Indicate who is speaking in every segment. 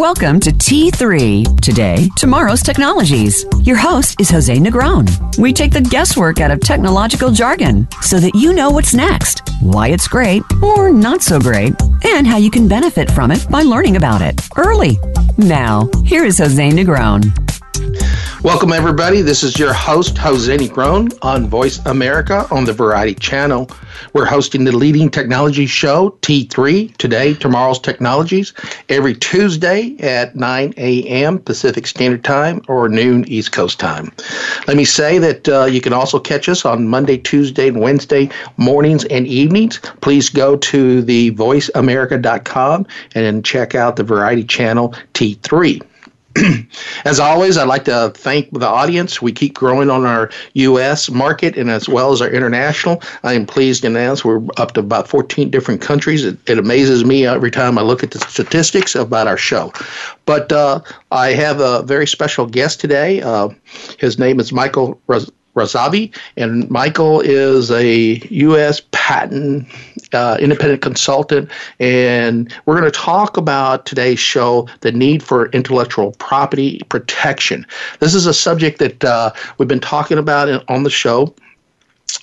Speaker 1: Welcome to T3 Today, Tomorrow's Technologies. Your host is Jose Negron. We take the guesswork out of technological jargon so that you know what's next, why it's great or not so great, and how you can benefit from it by learning about it early. Now, here is Jose Negron.
Speaker 2: Welcome, everybody. This is your host, Jose Negron, on Voice America on the Variety Channel. We're hosting the leading technology show, T3, today, tomorrow's technologies, every Tuesday at 9 a.m. Pacific Standard Time or noon East Coast time. Let me say that uh, you can also catch us on Monday, Tuesday, and Wednesday mornings and evenings. Please go to the voiceamerica.com and check out the Variety Channel T3. as always, I'd like to thank the audience. We keep growing on our U.S. market and as well as our international. I am pleased to announce we're up to about 14 different countries. It, it amazes me every time I look at the statistics about our show. But uh, I have a very special guest today. Uh, his name is Michael Razavi, and Michael is a U.S. patent uh, independent consultant. And we're going to talk about today's show the need for intellectual property protection. This is a subject that uh, we've been talking about on the show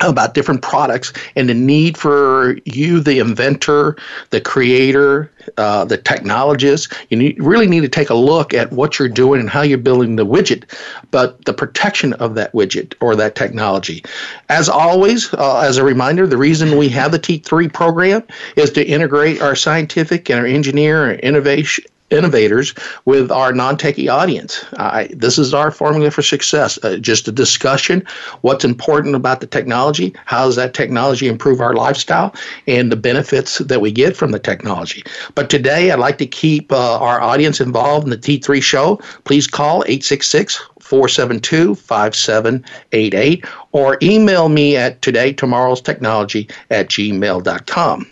Speaker 2: about different products and the need for you, the inventor, the creator, uh, the technologist. You need, really need to take a look at what you're doing and how you're building the widget, but the protection of that widget or that technology. As always, uh, as a reminder, the reason we have the T3 program is to integrate our scientific and our engineer and innovation innovators with our non-techie audience. I, this is our formula for success. Uh, just a discussion: what's important about the technology, how does that technology improve our lifestyle, and the benefits that we get from the technology. But today, I'd like to keep uh, our audience involved in the T3 show. Please call 866 472 5788 or email me at todaytomorrowstechnology at gmail.com.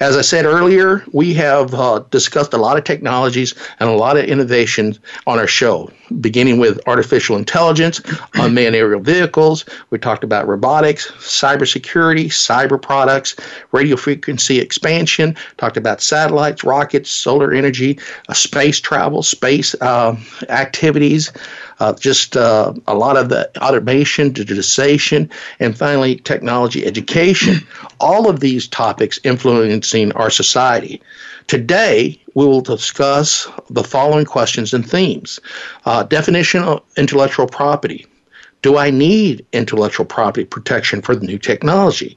Speaker 2: As I said earlier, we have uh, discussed a lot of technologies and a lot of innovations on our show, beginning with artificial intelligence, unmanned aerial vehicles. We talked about robotics, cybersecurity, cyber products, radio frequency expansion, talked about satellites, rockets, solar energy, uh, space travel, space uh, activities, uh, just uh, a lot of the automation, digitization, and finally technology education. All of these topics influencing our society. Today, we will discuss the following questions and themes uh, definition of intellectual property. Do I need intellectual property protection for the new technology?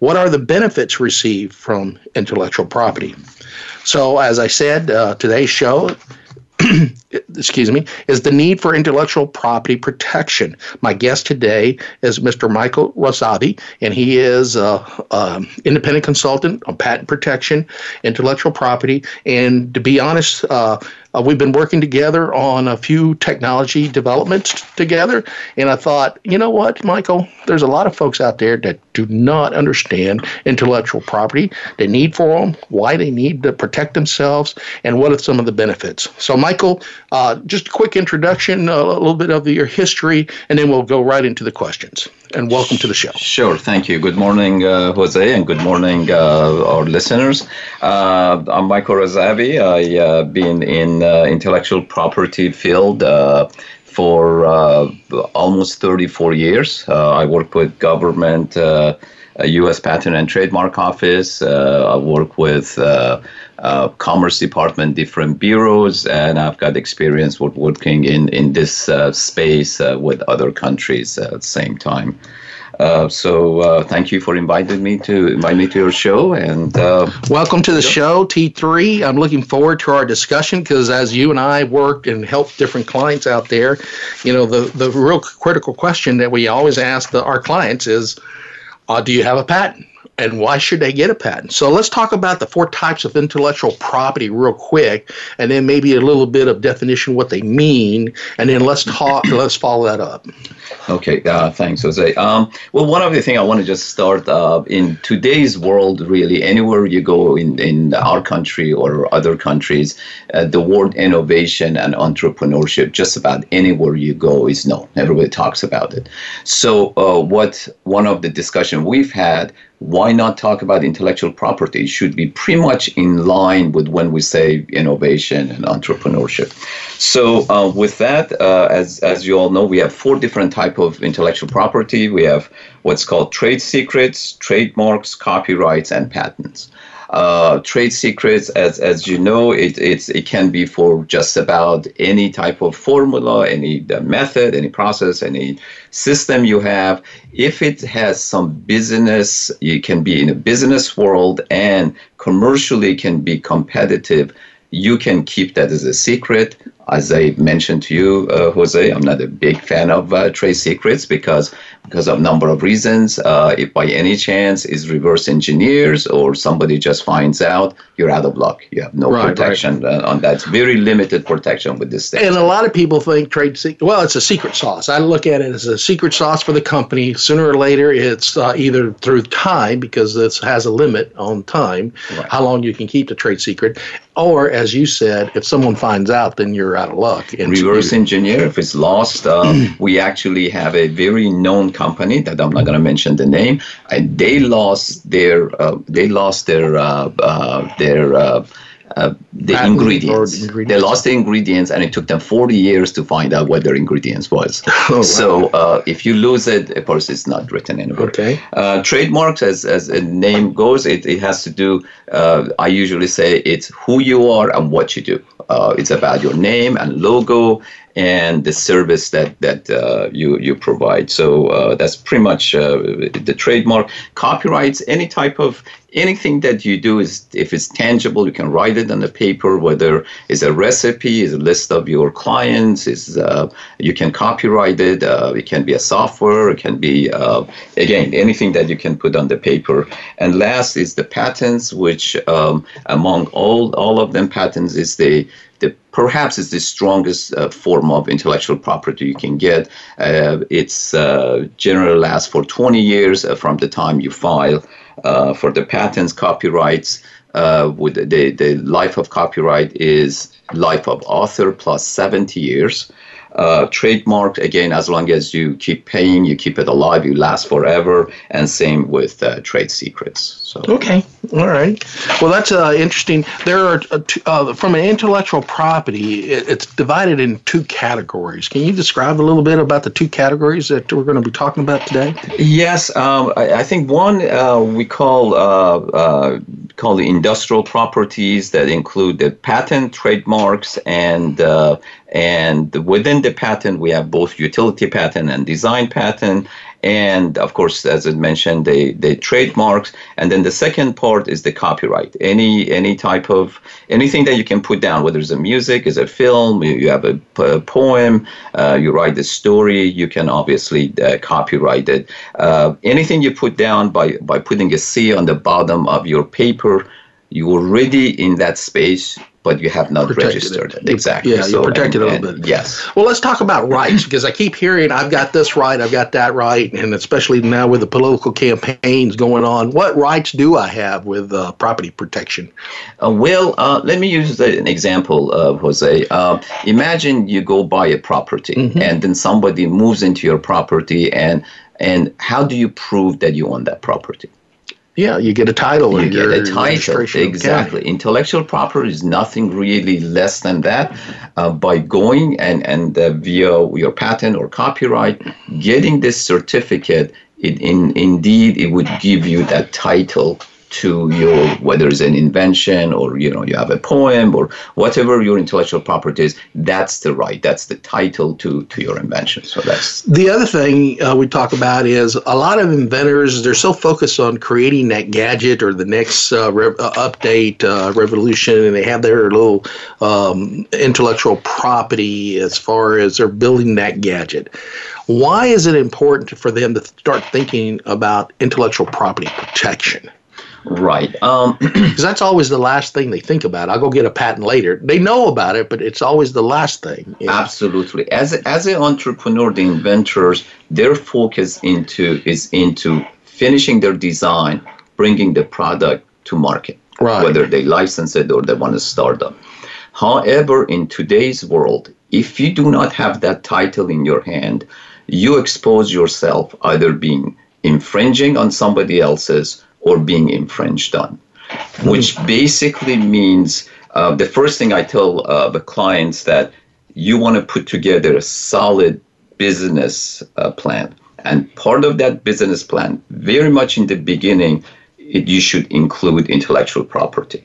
Speaker 2: What are the benefits received from intellectual property? So, as I said, uh, today's show excuse me, is the need for intellectual property protection. My guest today is Mr. Michael Rosavi, and he is an independent consultant on patent protection, intellectual property, and to be honest, uh, uh, we've been working together on a few technology developments t- together, and I thought, you know what, Michael, there's a lot of folks out there that do not understand intellectual property, the need for them, why they need to protect themselves, and what are some of the benefits. So, Michael, uh, just a quick introduction, uh, a little bit of your history, and then we'll go right into the questions. And welcome to the show.
Speaker 3: Sure, thank you. Good morning, uh, Jose, and good morning, uh, our listeners. Uh, I'm Michael Razavi. I've uh, been in intellectual property field for uh, almost 34 years. Uh, I worked with government. U.S. Uh, Patent and Trademark Office. Uh, I work with uh, uh, Commerce Department, different bureaus, and I've got experience with working in in this space with other countries at the same time. Uh, so uh, thank you for inviting me to invite me to your show and
Speaker 2: uh, welcome to the yeah. show T3. I'm looking forward to our discussion because as you and I work and help different clients out there, you know the the real critical question that we always ask the, our clients is, uh, do you have a patent? and why should they get a patent? So let's talk about the four types of intellectual property real quick, and then maybe a little bit of definition what they mean, and then let's talk. let's follow that up.
Speaker 3: Okay, uh, thanks, Jose. Um, well, one other thing I want to just start uh, in today's world, really, anywhere you go in in our country or other countries, uh, the word innovation and entrepreneurship, just about anywhere you go, is known. Everybody talks about it. So, uh, what one of the discussion we've had why not talk about intellectual property? It should be pretty much in line with when we say innovation and entrepreneurship. So, uh, with that, uh, as as you all know, we have four different type of intellectual property. We have what's called trade secrets, trademarks, copyrights, and patents. Uh, trade secrets, as as you know, it it's, it can be for just about any type of formula, any method, any process, any system you have. If it has some business, it can be in a business world and commercially can be competitive. You can keep that as a secret as I mentioned to you, uh, Jose, I'm not a big fan of uh, trade secrets because because of a number of reasons. Uh, if by any chance is reverse engineers or somebody just finds out, you're out of luck. You have no right, protection right. Uh, on that. It's very limited protection with this
Speaker 2: thing. And a lot of people think trade secret. Well, it's a secret sauce. I look at it as a secret sauce for the company. Sooner or later, it's uh, either through time because this has a limit on time, right. how long you can keep the trade secret, or as you said, if someone finds out, then you're you're out of luck.
Speaker 3: Reverse engineer if it's lost. Uh, hmm. we actually have a very known company that I'm not going to mention the name, and uh, they lost their uh, they lost their uh, uh their uh, uh, the ingredients. ingredients. They lost the ingredients, and it took them 40 years to find out what their ingredients was. Oh, so uh, if you lose it, of course, it's not written anywhere. Okay. Uh, trademarks, as as a name goes, it, it has to do. Uh, I usually say it's who you are and what you do. Uh, it's about your name and logo and the service that that uh, you you provide. So uh, that's pretty much uh, the trademark. Copyrights, any type of anything that you do is if it's tangible, you can write it on the paper. Whether it's a recipe, is a list of your clients, is uh, you can copyright it. Uh, it can be a software. It can be uh, again anything that you can put on the paper. And last is the patents, which um, among all all of them patents is the perhaps it's the strongest uh, form of intellectual property you can get. Uh, it's uh, generally lasts for 20 years uh, from the time you file uh, for the patents, copyrights. Uh, with the, the life of copyright is life of author plus 70 years uh, trademark. Again, as long as you keep paying, you keep it alive, you last forever. And same with uh, trade secrets.
Speaker 2: So okay, all right. Well, that's uh, interesting. There are uh, uh from an intellectual property, it's divided in two categories. Can you describe a little bit about the two categories that we're going to be talking about today?
Speaker 3: Yes, um, I, I, think one uh, we call uh, call the industrial properties that include the patent, trademarks, and and within the patent, we have both utility patent and design patent. And of course, as I mentioned, the, the trademarks. And then the second part is the copyright. Any any type of anything that you can put down, whether it's a music, is a film, you, have a, a poem, uh, you write a story, you can obviously uh, copyright it. Uh, anything you put down by, by putting a C on the bottom of your paper, you already in that space but you have not
Speaker 2: registered it. Exactly. Yeah, so,
Speaker 3: you're
Speaker 2: protected
Speaker 3: and,
Speaker 2: a little bit. Yes. Well, let's talk about rights because I keep hearing I've got this right, I've got that right, and especially now with the political campaigns going on, what rights do I have with uh, property protection?
Speaker 3: Uh, well, uh, let me use an example, Jose. Uh, imagine you go buy a property, mm-hmm. and then somebody moves into your property and and how do you prove that you own that property?
Speaker 2: yeah, you get a title.
Speaker 3: You get a title, exactly. Intellectual property is nothing really less than that. Uh, by going and and uh, via your patent or copyright, getting this certificate, it in indeed it would give you that title to your whether it's an invention or you know you have a poem or whatever your intellectual property is that's the right that's the title to to your invention
Speaker 2: so
Speaker 3: that's
Speaker 2: the other thing uh, we talk about is a lot of inventors they're so focused on creating that gadget or the next uh, re- uh, update uh, revolution and they have their little um, intellectual property as far as they're building that gadget why is it important for them to start thinking about intellectual property protection
Speaker 3: Right.
Speaker 2: Um, because um, that's always the last thing they think about. I'll go get a patent later. They know about it, but it's always the last thing.
Speaker 3: Absolutely. As as an entrepreneur, the inventors, their focus into is into finishing their design, bringing the product to market, right. whether they license it or they want to start up. However, in today's world, if you do not have that title in your hand, you expose yourself either being infringing on somebody else's or being infringed on, which mm-hmm. basically means uh, the first thing I tell uh, the clients that you want to put together a solid business uh, plan. And part of that business plan, very much in the beginning, it, you should include intellectual property.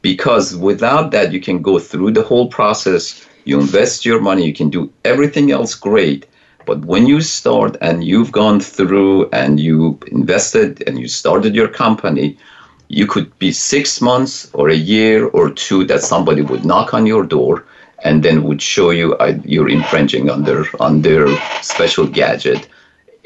Speaker 3: Because without that, you can go through the whole process, you invest your money, you can do everything else great, but when you start and you've gone through and you invested and you started your company, you could be six months or a year or two that somebody would knock on your door and then would show you uh, you're infringing on their on their special gadget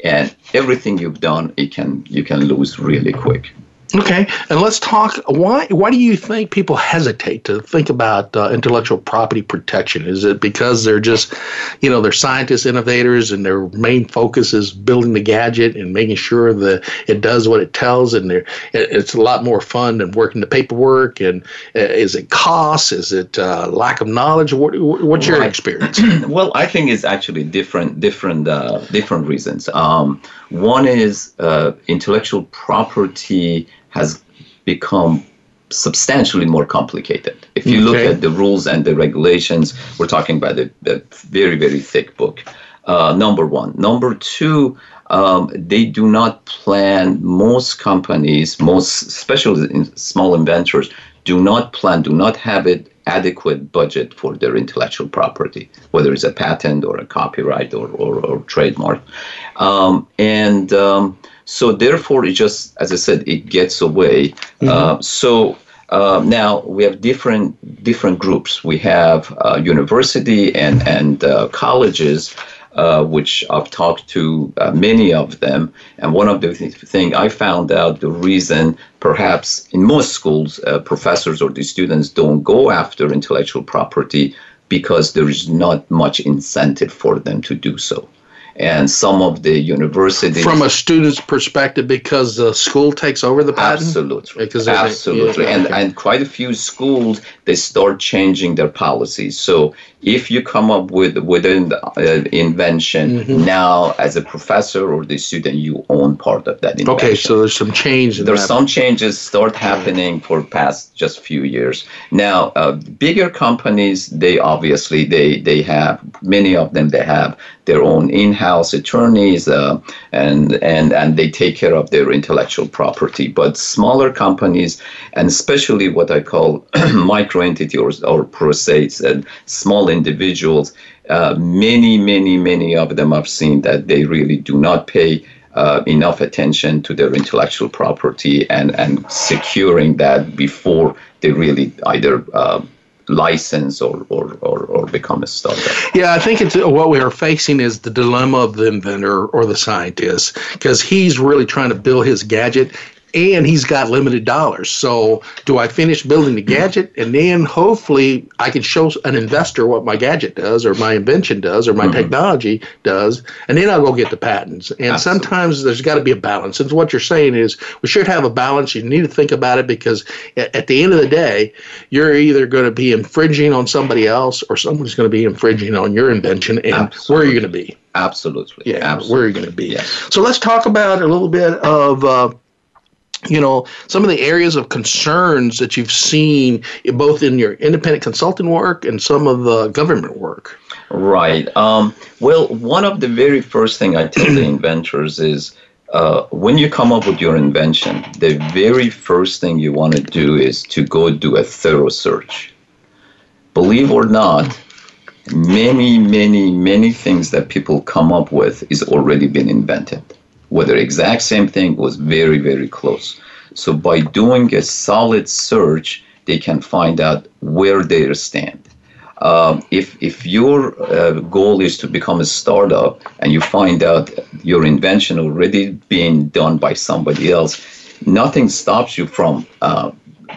Speaker 3: and everything you've done it can you can lose really quick
Speaker 2: Okay, and let's talk. Why why do you think people hesitate to think about uh, intellectual property protection? Is it because they're just, you know, they're scientists, innovators, and their main focus is building the gadget and making sure that it does what it tells, and it, it's a lot more fun than working the paperwork. And uh, is it cost? Is it uh, lack of knowledge? What, what's your right. experience?
Speaker 3: well, I think it's actually different different uh, different reasons. Um, one is uh, intellectual property has become substantially more complicated. If you okay. look at the rules and the regulations, we're talking about a, a very, very thick book. Uh, number one. Number two, um, they do not plan, most companies, most especially in small inventors, do not plan, do not have an adequate budget for their intellectual property, whether it's a patent or a copyright or, or, or trademark. Um, and um, so therefore, it just, as I said, it gets away. Mm-hmm. Uh, so uh, now we have different different groups. We have uh, university and and uh, colleges. Uh, which I've talked to uh, many of them, and one of the th- things I found out the reason, perhaps in most schools, professors or the students don't go after intellectual property because there is not much incentive for them to do so and some of the universities.
Speaker 2: From a student's perspective, because the school takes over the patent?
Speaker 3: Absolutely. Because absolutely. Yeah, okay. and, and quite a few schools they start changing their policies. So if you come up with within an uh, invention mm-hmm. now as a professor or the student, you own part of that invention.
Speaker 2: Okay, so there's some change.
Speaker 3: There's that. some changes start happening for past just few years. Now, uh, bigger companies, they obviously they they have many of them. They have their own in-house attorneys. Uh, and and and they take care of their intellectual property. But smaller companies, and especially what I call micro entity or or and small individuals, uh, many many many of them I've seen that they really do not pay. Uh, enough attention to their intellectual property and, and securing that before they really either uh, license or, or, or, or become a startup?
Speaker 2: Yeah, I think it's what we are facing is the dilemma of the inventor or the scientist because he's really trying to build his gadget and he's got limited dollars. So, do I finish building the gadget and then hopefully I can show an investor what my gadget does or my invention does or my mm-hmm. technology does, and then I'll go get the patents. And Absolutely. sometimes there's got to be a balance. And what you're saying is we should have a balance. You need to think about it because at, the end of the day, you're either going to be infringing on somebody else or someone's going to be infringing on your invention. And Absolutely. where are you going to be?
Speaker 3: Absolutely.
Speaker 2: Yeah, Absolutely. where are you going to be? Yes. So let's talk about a little bit of uh, you know some of the areas of concerns that you've seen both in your independent consulting work and some of the government work
Speaker 3: right um, well one of the very first thing i tell the inventors is uh, when you come up with your invention the very first thing you want to do is to go do a thorough search believe or not many many many things that people come up with is already been invented whether exact same thing was very very close so by doing a solid search they can find out where they stand um, if if your uh, goal is to become a startup and you find out your invention already being done by somebody else, nothing stops you from uh,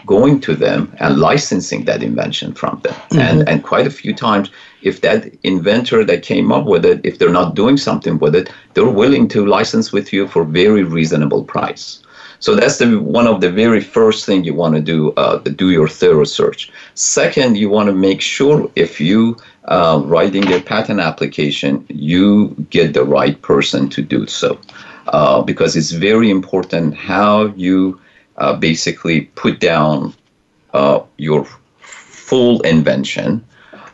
Speaker 3: going to them and licensing that invention from them. Mm-hmm. And and quite a few times if that inventor that came up with it, if they're not doing something with it, they're willing to license with you for very reasonable price. So that's the, one of the very first thing you want to do, uh, do your thorough search. Second, you want to make sure if you uh, writing your patent application, you get the right person to do so. Uh, because it's very important how you uh, basically put down uh, your full invention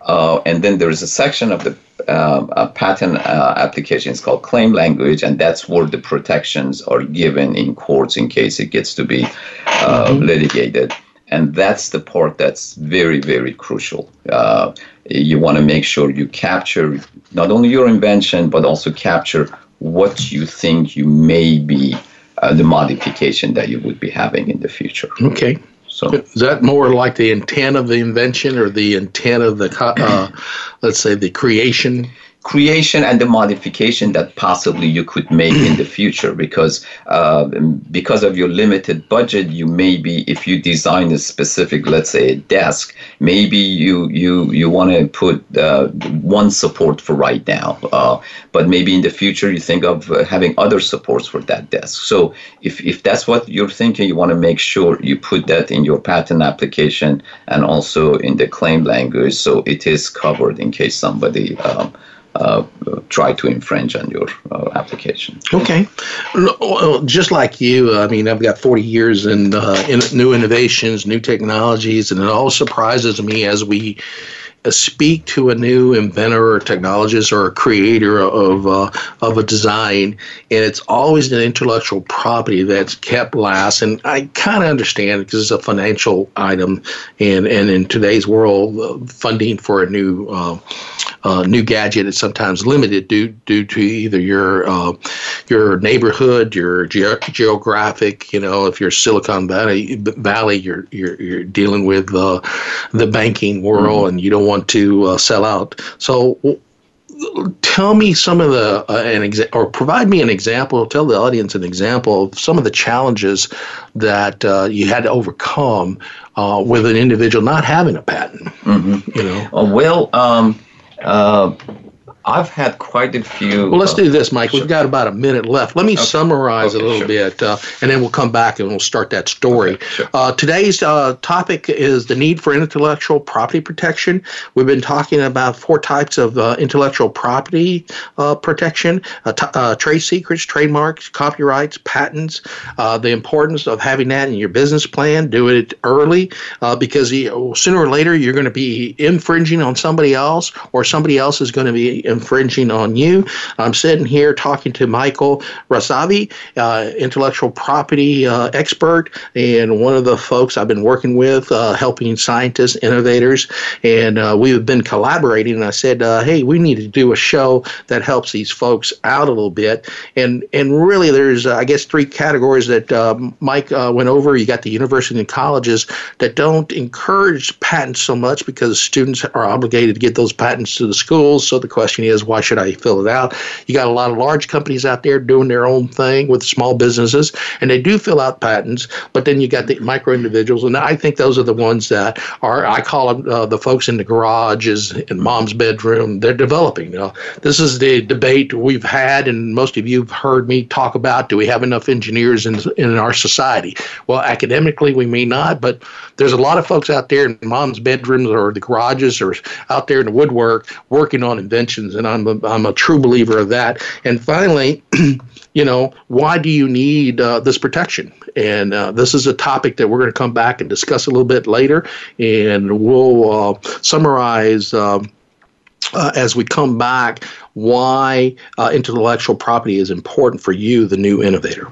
Speaker 3: uh, and then there is a section of the uh, patent uh, applications called claim language, and that's where the protections are given in courts in case it gets to be uh, mm-hmm. litigated. And that's the part that's very, very crucial. Uh, you want to make sure you capture not only your invention, but also capture what you think you may be uh, the modification that you would be having in the future.
Speaker 2: Okay. So is that more like the intent of the invention or the intent of the, uh, let's say, the creation?
Speaker 3: creation and the modification that possibly you could make in the future because uh, because of your limited budget you maybe if you design a specific let's say a desk maybe you you you want to put uh, one support for right now uh, but maybe in the future you think of uh, having other supports for that desk so if, if that's what you're thinking you want to make sure you put that in your patent application and also in the claim language so it is covered in case somebody um, uh, try to infringe on your uh, application.
Speaker 2: Okay, uh, just like you, I mean, I've got 40 years in, uh, in new innovations, new technologies, and it all surprises me as we uh, speak to a new inventor or technologist or a creator of uh, of a design, and it's always an intellectual property that's kept last. And I kind of understand because it's a financial item, and and in today's world, funding for a new uh, uh, new gadget is sometimes limited due due to either your uh, your neighborhood, your ge- geographic. You know, if you're Silicon Valley, Valley, you're you're, you're dealing with uh, the banking world, mm-hmm. and you don't want to uh, sell out. So. Tell me some of the uh, an exa- or provide me an example. Tell the audience an example of some of the challenges that uh, you had to overcome with an individual not having a patent. Mm-hmm.
Speaker 3: You know, well, um uh, I've had quite a few.
Speaker 2: Well, let's uh, do this, Mike. We've got about a minute left. Let me okay. summarize okay, a little sure. bit, uh, and then we'll come back and we'll start that story. Okay, sure. uh, today's uh, topic is the need for intellectual property protection. We've been talking about four types of uh, intellectual property uh, protection t- trade secrets, trademarks, copyrights, patents, the importance of having that in your business plan. Do it early because sooner or later you're going to be infringing on somebody else, or somebody else is going to be infringing on you. I'm sitting here talking to Michael Razavi, uh, intellectual property uh, expert, and one of the folks I've been working with, uh, helping scientists, innovators, and uh, we've been collaborating. And I said, uh, hey, we need to do a show that helps these folks out a little bit. And and really, there's uh, I guess three categories that Mike went over. You got the universities and colleges that don't encourage patents so much because students are obligated to get those patents to the schools. So the question is why should I fill it out? You got a lot of large companies out there doing their own thing with small businesses, and they do fill out patents, but then you got the micro individuals, and I think those are the ones that are, I call them uh, the folks in the garages, in mom's bedroom, they're developing. You know, this is the debate we've had, and most of you have heard me talk about do we have enough engineers in, in our society? Well, academically, we may not, but there's a lot of folks out there in mom's bedrooms or the garages or out there in the woodwork working on inventions reasons, and I'm a, I'm a true believer of that. And finally, you know, why do you need uh, this protection? And uh, this is a topic that we're going to come back and discuss a little bit later, and we'll uh, summarize. Um, uh, as we come back why uh, intellectual property is important for you, the new innovator.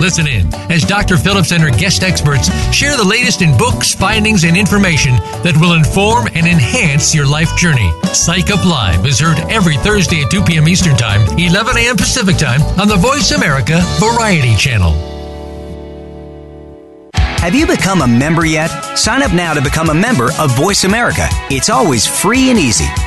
Speaker 1: Listen in as Dr. Phillips and her guest experts share the latest in books, findings, and information that will inform and enhance your life journey. Psych Up Live is heard every Thursday at 2 p.m. Eastern Time, 11 a.m. Pacific Time on the Voice America Variety Channel. Have you become a member yet? Sign up now to become a member of Voice America. It's always free and easy.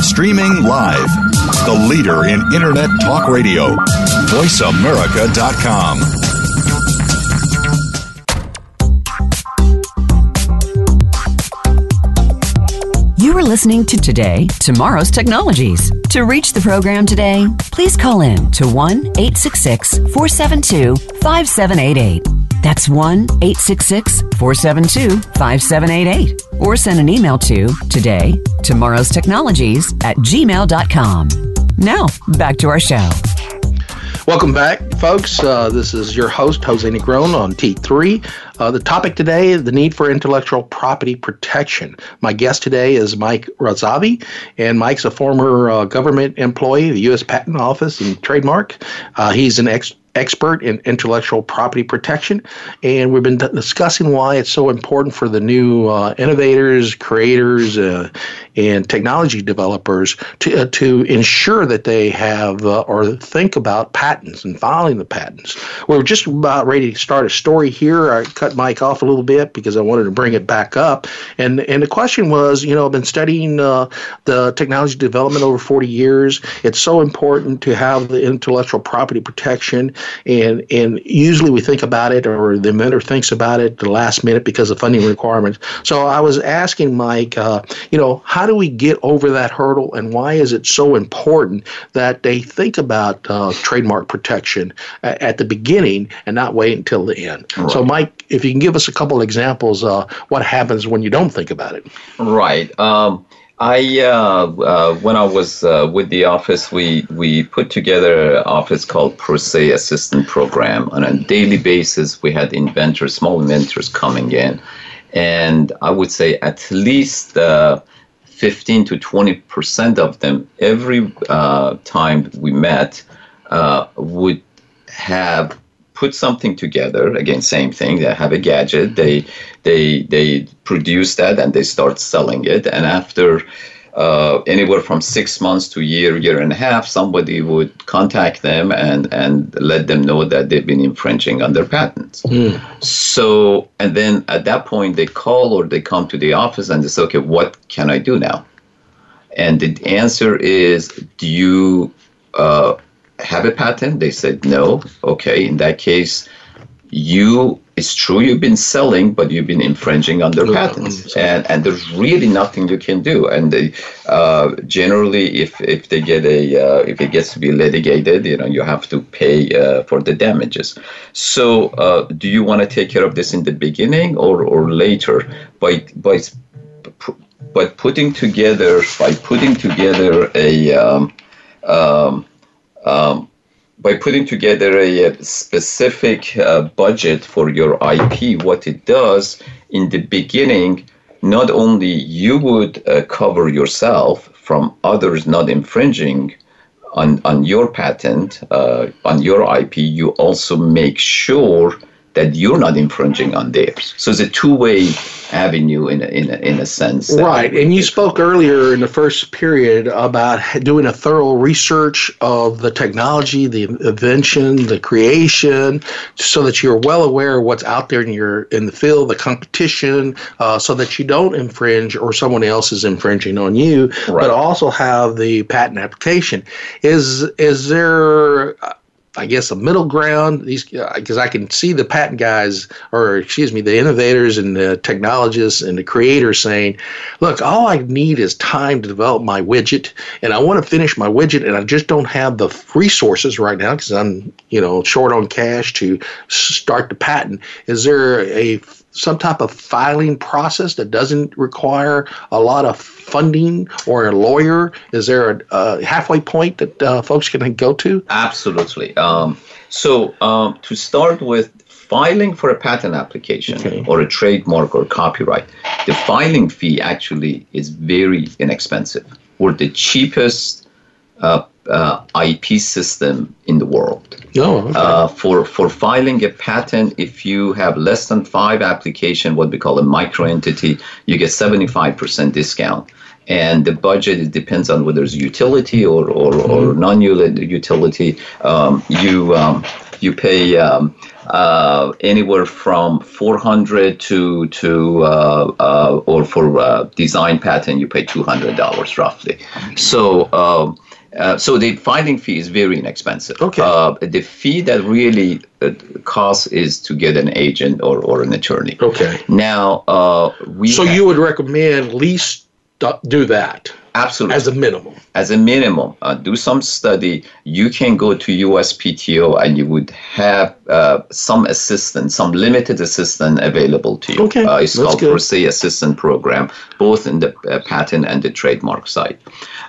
Speaker 1: Streaming live. The leader in Internet talk radio. VoiceAmerica.com. You are listening to Today, Tomorrow's Technologies. To reach the program today, please call in to 1 866 472 5788. That's 1 866 472 5788. Or send an email to today, tomorrow's technologies at gmail.com. Now, back to our show.
Speaker 2: Welcome back, folks. Uh, this is your host, Jose Negron, on T3. Uh, the topic today is the need for intellectual property protection. My guest today is Mike Razavi, and Mike's a former uh, government employee of the U.S. Patent Office and Trademark. Uh, he's an ex expert in intellectual property protection, and we've been discussing why it's so important for the new uh, innovators, creators, uh, and technology developers to, uh, to ensure that they have uh, or think about patents and filing the patents. We're just about ready to start a story here. I cut Mike off a little bit because I wanted to bring it back up. And, and the question was, you know, I've been studying uh, the technology development over 40 years. It's so important to have the intellectual property protection. And, and usually we think about it or the inventor thinks about it the last minute because of funding requirements. So I was asking Mike, uh, you know, how how do we get over that hurdle, and why is it so important that they think about uh, trademark protection at, at the beginning and not wait until the end? Right. So, Mike, if you can give us a couple examples, uh, what happens when you don't think about it?
Speaker 3: Right. Um, I uh, uh, when I was uh, with the office, we we put together an office called Pro Se Assistant Program. On a daily basis, we had inventors, small inventors coming in, and I would say at least uh, 15 to 20 percent of them every uh, time we met uh, would have put something together again same thing they have a gadget they they they produce that and they start selling it and after uh, anywhere from six months to year, year and a half, somebody would contact them and, and let them know that they've been infringing on their patents. Mm. So, and then at that point, they call or they come to the office and they say, okay, what can I do now? And the answer is, do you uh, have a patent? They said, no. Okay, in that case, you it's true you've been selling, but you've been infringing on their yeah, patents, and and there's really nothing you can do. And they, uh, generally, if if they get a uh, if it gets to be litigated, you know you have to pay uh, for the damages. So uh, do you want to take care of this in the beginning or or later by by but putting together by putting together a um, um, um, by putting together a, a uh, specific uh, budget for your IP, what it does in the beginning, not only you would uh, cover yourself from others not infringing on, on your patent, uh, on your IP, you also make sure that you're not infringing on theirs. So it's a two-way avenue in a, in a, in a sense.
Speaker 2: Right. And you spoke earlier in the first period about doing a thorough research of the technology, the invention, the creation, so that you're well aware of what's out there in your in the field, the competition, uh, so that you don't infringe or someone else is infringing on you, right. but also have the patent application. Is is there I guess a middle ground. These because uh, I can see the patent guys, or excuse me, the innovators and the technologists and the creators saying, "Look, all I need is time to develop my widget, and I want to finish my widget, and I just don't have the resources right now because I'm, you know, short on cash to start the patent. Is there a some type of filing process that doesn't require a lot of funding or a lawyer? Is there a, a halfway point that uh, folks can go to?
Speaker 3: Absolutely. Um, so, um, to start with, filing for a patent application okay. or a trademark or copyright, the filing fee actually is very inexpensive. We're the cheapest uh, uh, IP system in the world. No, oh, okay. uh, for for filing a patent, if you have less than five application, what we call a micro entity, you get seventy five percent discount. And the budget it depends on whether it's utility or or, mm-hmm. or non utility. Um, you um, you pay um, uh, anywhere from four hundred to to uh, uh, or for uh, design patent you pay two hundred dollars roughly. So um, uh, so the filing fee is very inexpensive. Okay. Uh, the fee that really uh, costs is to get an agent or, or an attorney.
Speaker 2: Okay. Now uh, we. So have, you would recommend lease do that.
Speaker 3: Absolutely.
Speaker 2: As a minimum.
Speaker 3: As a minimum. Uh, do some study. You can go to USPTO and you would have uh, some assistance, some limited assistance available to you. Okay. Uh, it's That's called good. Pro Se Assistance Program, both in the uh, patent and the trademark side.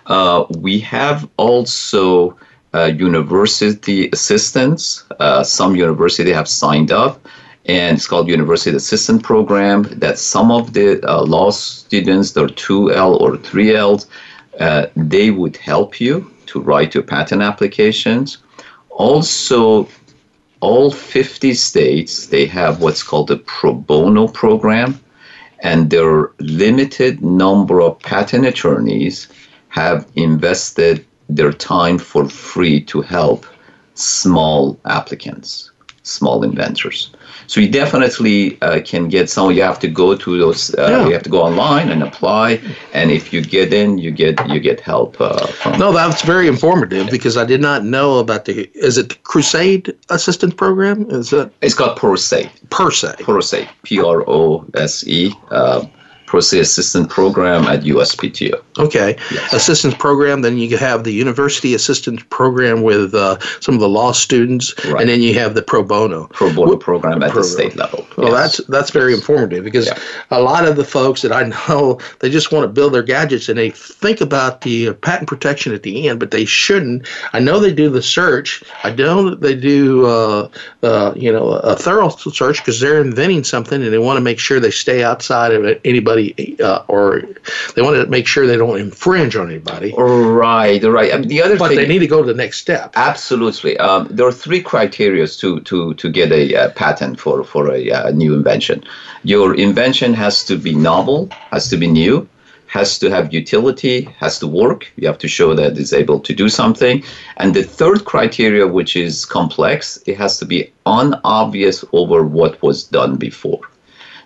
Speaker 3: Uh, we have also uh, university assistance. some university have signed up and it's called University Assistant Program. That some of the uh, law students, their 2L or 3Ls, uh, they would help you to write your patent applications. Also, all 50 states they have what's called the pro bono program, and their limited number of patent attorneys have invested their time for free to help small applicants small inventors. So you definitely uh, can get some. You have to go to those. Uh, yeah. You have to go online and apply. And if you get in, you get you get help.
Speaker 2: Uh, no, that's very informative because I did not know about the. Is it the Crusade Assistance Program? Is it?
Speaker 3: It's called Pro Se.
Speaker 2: ProSafe. Pro Se.
Speaker 3: P R O S E was the assistant program at USPTO.
Speaker 2: Okay, yes. assistant program. Then you have the university assistant program with uh, some of the law students, right. and then you have the pro bono
Speaker 3: pro bono program at the state level.
Speaker 2: Well, yes. that's that's very informative because yeah. a lot of the folks that I know they just want to build their gadgets and they think about the patent protection at the end, but they shouldn't. I know they do the search. I know that they do uh, uh, you know a thorough search because they're inventing something and they want to make sure they stay outside of anybody uh, or they want to make sure they don't infringe on anybody.
Speaker 3: Right, right.
Speaker 2: And the other but thing, they need to go to the next step.
Speaker 3: Absolutely. Um, there are three criteria to to to get a uh, patent for for a uh, new invention. Your invention has to be novel, has to be new, has to have utility, has to work. You have to show that it's able to do something. And the third criteria, which is complex, it has to be unobvious over what was done before.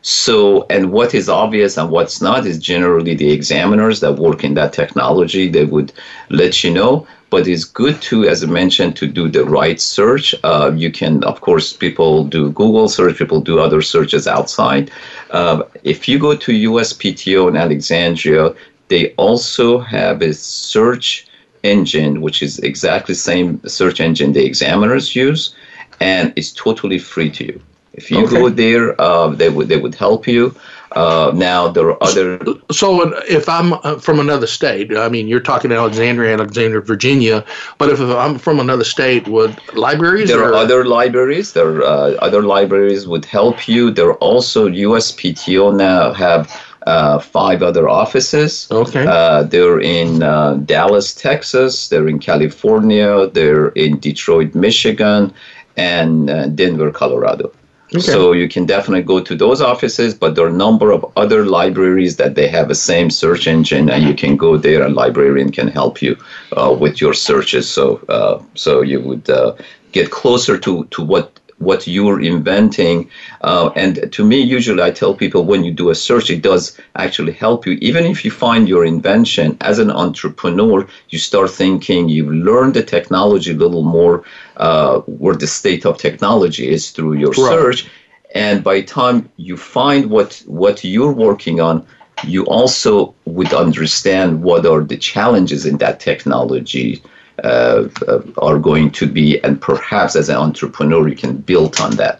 Speaker 3: So, and what is obvious and what's not is generally the examiners that work in that technology. They would let you know but it's good to, as I mentioned, to do the right search. Uh, you can, of course, people do Google search, people do other searches outside. Uh, if you go to USPTO in Alexandria, they also have a search engine, which is exactly the same search engine the examiners use, and it's totally free to you. If you okay. go there, uh, they would they would help you. Uh, now there are other.
Speaker 2: So if I'm uh, from another state, I mean, you're talking Alexandria, Alexandria, Virginia, but if I'm from another state, would libraries?
Speaker 3: There or? are other libraries. There are uh, other libraries would help you. There are also USPTO now have. Uh, five other offices. Okay. Uh, they're in uh, Dallas, Texas. They're in California. They're in Detroit, Michigan, and Denver, Colorado. Okay. So you can definitely go to those offices, but there are a number of other libraries that they have the same search engine, and you can go there. A librarian can help you uh, with your searches. So uh, so you would uh, get closer to to what what you're inventing. Uh, and to me, usually I tell people when you do a search, it does actually help you. Even if you find your invention as an entrepreneur, you start thinking, you learn the technology a little more, uh, where the state of technology is through your right. search. And by the time you find what, what you're working on, you also would understand what are the challenges in that technology uh, uh, are going to be, and perhaps as an entrepreneur, you can build on that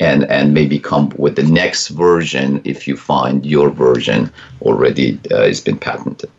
Speaker 3: and and maybe come with the next version if you find your version already uh, has been patented.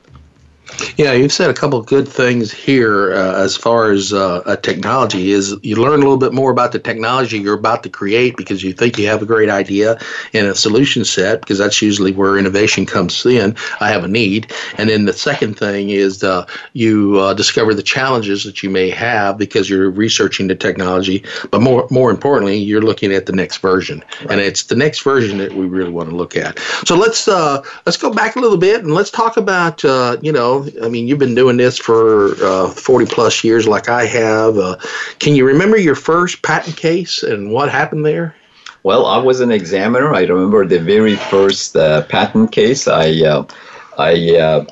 Speaker 2: Yeah, you've said a couple good things here uh, as far as uh, a technology is. You learn a little bit more about the technology you're about to create because you think you have a great idea and a solution set because that's usually where innovation comes in. I have a need, and then the second thing is uh, you uh, discover the challenges that you may have because you're researching the technology. But more more importantly, you're looking at the next version, right. and it's the next version that we really want to look at. So let's uh, let's go back a little bit and let's talk about uh, you know I mean, you've been doing this for uh, 40 plus years, like I have. Uh, can you remember your first patent case and what happened there?
Speaker 3: Well, I was an examiner. I remember the very first uh, patent case. I, uh, I uh,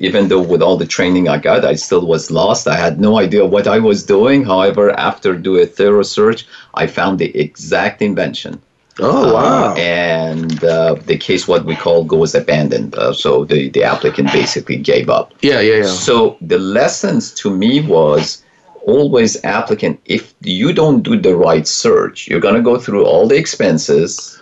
Speaker 3: even though with all the training I got, I still was lost. I had no idea what I was doing. However, after do a thorough search, I found the exact invention.
Speaker 2: Oh um, wow!
Speaker 3: Uh, and uh, the case, what we call, goes abandoned. Uh, so the the applicant basically gave up.
Speaker 2: Yeah, yeah, yeah.
Speaker 3: So the lessons to me was always applicant. If you don't do the right search, you're gonna go through all the expenses,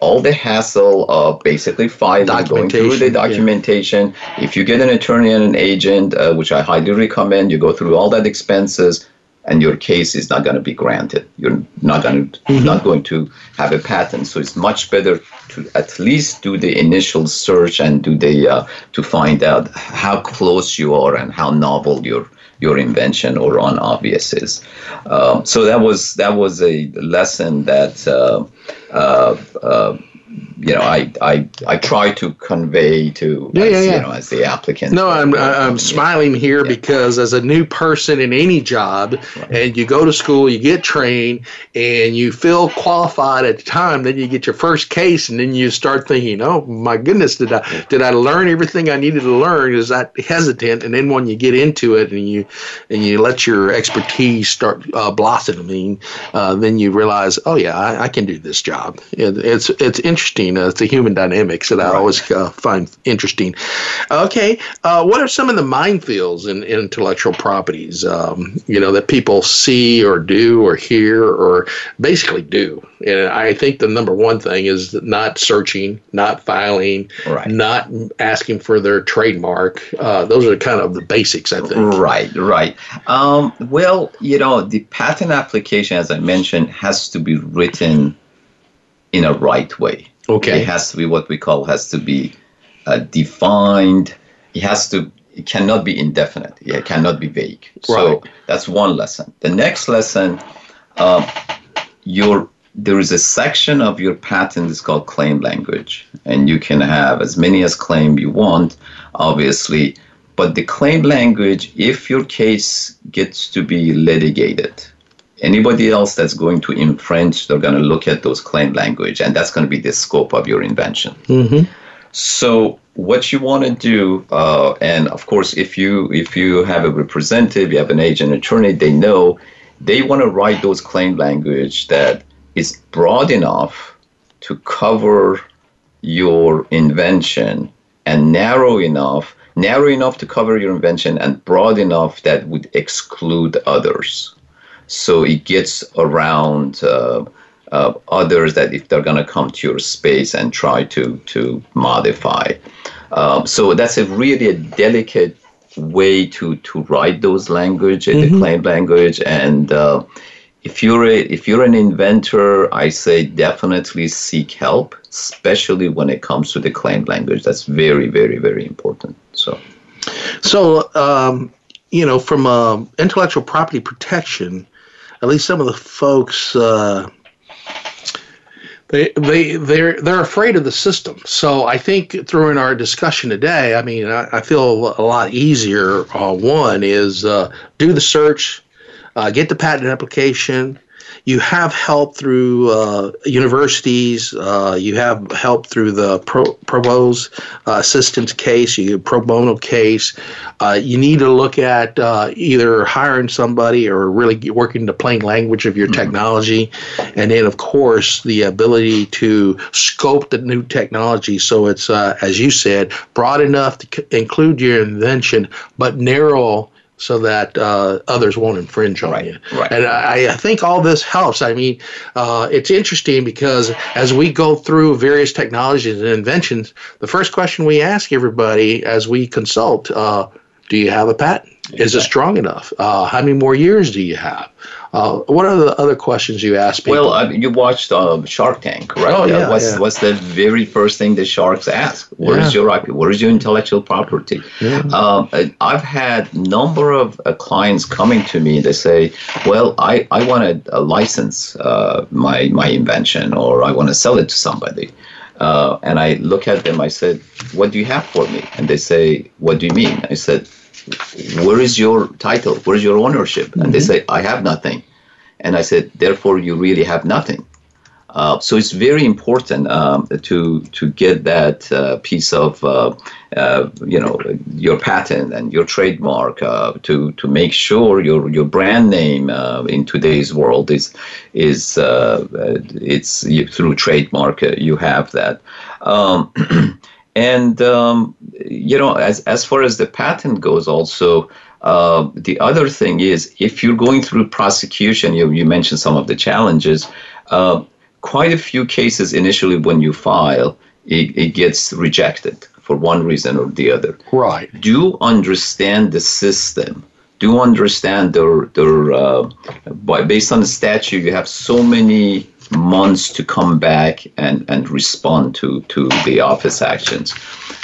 Speaker 3: all the hassle of basically filing, going through the documentation. Yeah. If you get an attorney and an agent, uh, which I highly recommend, you go through all that expenses and your case is not going to be granted. You're not going to, mm-hmm. not going to have a patent. So it's much better to at least do the initial search and do the uh, to find out how close you are and how novel your your invention or unobvious is. Um, so that was that was a lesson that. Uh, uh, uh you know, I, I, I try to convey to yeah, as, yeah, yeah. you know as the applicant.
Speaker 2: No, I'm I'm um, smiling here because as a new person in any job, right. and you go to school, you get trained, and you feel qualified at the time. Then you get your first case, and then you start thinking, oh my goodness, did I did I learn everything I needed to learn? Is I hesitant? And then when you get into it, and you and you let your expertise start uh, blossoming, uh, then you realize, oh yeah, I, I can do this job. It, it's it's interesting interesting. Uh, it's a human dynamics that right. I always uh, find interesting. Okay, uh, what are some of the minefields in, in intellectual properties? Um, you know that people see or do or hear or basically do. And I think the number one thing is not searching, not filing, right. not asking for their trademark. Uh, those are kind of the basics, I think.
Speaker 3: Right, right. Um, well, you know, the patent application, as I mentioned, has to be written in a right way.
Speaker 2: Okay.
Speaker 3: It has to be what we call has to be uh, defined. It has to. It cannot be indefinite. It cannot be vague. Right. So that's one lesson. The next lesson, uh, your there is a section of your patent is called claim language, and you can have as many as claim you want, obviously. But the claim language, if your case gets to be litigated, anybody else that's going to infringe, they're going to look at those claim language, and that's going to be the scope of your invention. Mm-hmm. So what you want to do, uh, and of course, if you if you have a representative, you have an agent, attorney, they know they want to write those claim language that is broad enough to cover your invention and narrow enough narrow enough to cover your invention and broad enough that would exclude others so it gets around uh, uh, others that if they're going to come to your space and try to to modify. Um, so that's a really a delicate way to to write those language, mm-hmm. the claim language, and uh, if you're a, if you're an inventor, I say definitely seek help, especially when it comes to the claim language. That's very very very important. So,
Speaker 2: so um, you know, from uh, intellectual property protection, at least some of the folks uh, they they they're they're afraid of the system. So I think through in our discussion today, I mean, I, I feel a lot easier. Uh, one is uh, do the search, uh, get the patent application, you have help through uh, universities. Uh, you have help through the pro- provost uh, assistance case, you pro bono case. Uh, you need to look at uh, either hiring somebody or really working the plain language of your mm-hmm. technology, and then of course the ability to scope the new technology so it's uh, as you said broad enough to c- include your invention but narrow so that uh, others won't infringe on right, you. Right. And I, I, think all this helps. I mean, uh, it's interesting because as we go through various technologies and inventions, the first question we ask everybody as we consult uh, do you have a patent? Exactly. Is it strong enough? Uh, how many more years do you have? Uh, what are the other questions you asked people?
Speaker 3: Well, uh, you watched uh, Shark Tank, right? Oh, yeah, what's, yeah. what's the very first thing the sharks ask? Where yeah. is your IP? Where is your intellectual property? Yeah. Um, I've had number of uh, clients coming to me. They say, well, I, I want to license uh, my, my invention or I want to sell it to somebody. and I look at them, I said, what do you have for me? And they say, what do you mean? I said, where is your title? Where is your ownership? Mm-hmm. And they mm-hmm. say, I have nothing. And I said, therefore, you really have nothing. Uh, so it's very important um, to to get that uh, piece of uh, uh you know your patent and your trademark uh, to to make sure your your brand name uh, in today's world is is it's you, through trademark you have that. Um, And um, you know, as as far as the patent goes, also uh, the other thing is if you're going through prosecution, you you mentioned some of the challenges. Uh, quite a few cases initially when you file, it, it gets rejected for one reason or the other.
Speaker 2: Right.
Speaker 3: Do understand the system do understand their their uh, by, based on the statute, you have so many months to come back and, and respond to, to the office actions.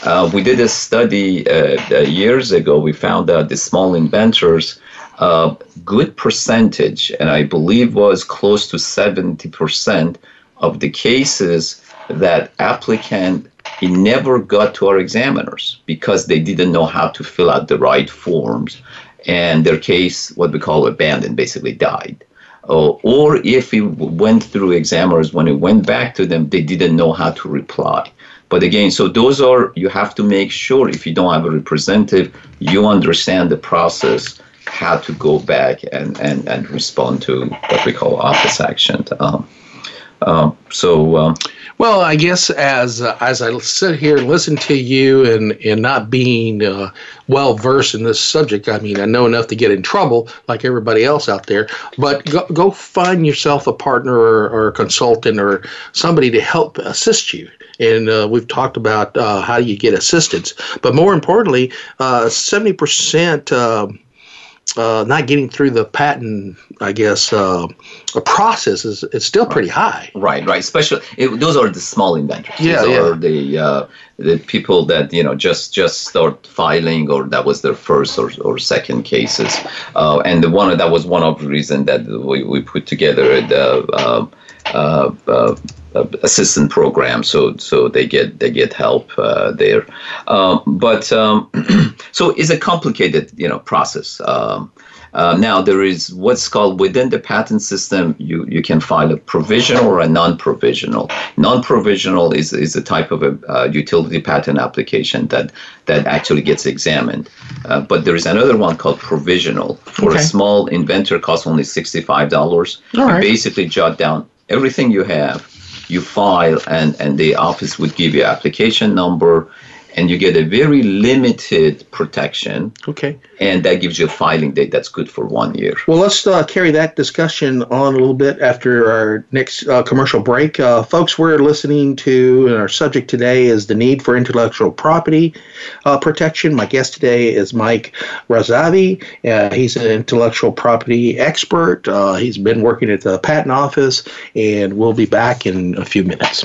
Speaker 3: Uh, we did a study uh, uh years ago. We found that the small inventors, a uh, good percentage, and I believe was close to 70% of the cases that applicant he never got to our examiners because they didn't know how to fill out the right forms and their case, what we call abandoned, basically died. Uh, or if it went through examiners, when it went back to them, they didn't know how to reply. But again, so those are, you have to make sure if you don't have a representative, you understand the process, how to go back and, and, and respond to what we call office action. Um, um so, um,
Speaker 2: well, I guess as uh, as I sit here and listen to you, and and not being uh, well versed in this subject, I mean, I know enough to get in trouble like everybody else out there. But go, go find yourself a partner or, or a consultant or somebody to help assist you. And uh, we've talked about uh, how you get assistance, but more importantly, uh, seventy percent um, uh, not getting through the patent, I guess, uh, process is it's still right. pretty high.
Speaker 3: Right, right. Especially it, those are the small inventors.
Speaker 2: Yeah,
Speaker 3: those
Speaker 2: yeah.
Speaker 3: Are the uh, the people that you know just just start filing, or that was their first or, or second cases. Uh, and the one that was one of the reason that we, we put together the. Uh, uh, uh uh, assistance program, so so they get they get help uh, there. Um, but um, so it's a complicated you know process. Um, uh, now there is what's called within the patent system. You you can file a provisional or a non-provisional. Non-provisional is is a type of a uh, utility patent application that that actually gets examined. Uh, but there is another one called provisional for okay. a small inventor. Costs only sixty-five dollars. Right. Basically, jot down everything you have you file and, and the office would give you application number and you get a very limited protection.
Speaker 2: Okay.
Speaker 3: And that gives you a filing date that's good for one year.
Speaker 2: Well, let's uh, carry that discussion on a little bit after our next uh, commercial break. Uh, folks, we're listening to, and our subject today is the need for intellectual property uh, protection. My guest today is Mike Razavi. Uh, he's an intellectual property expert. Uh, he's been working at the patent office, and we'll be back in a few minutes.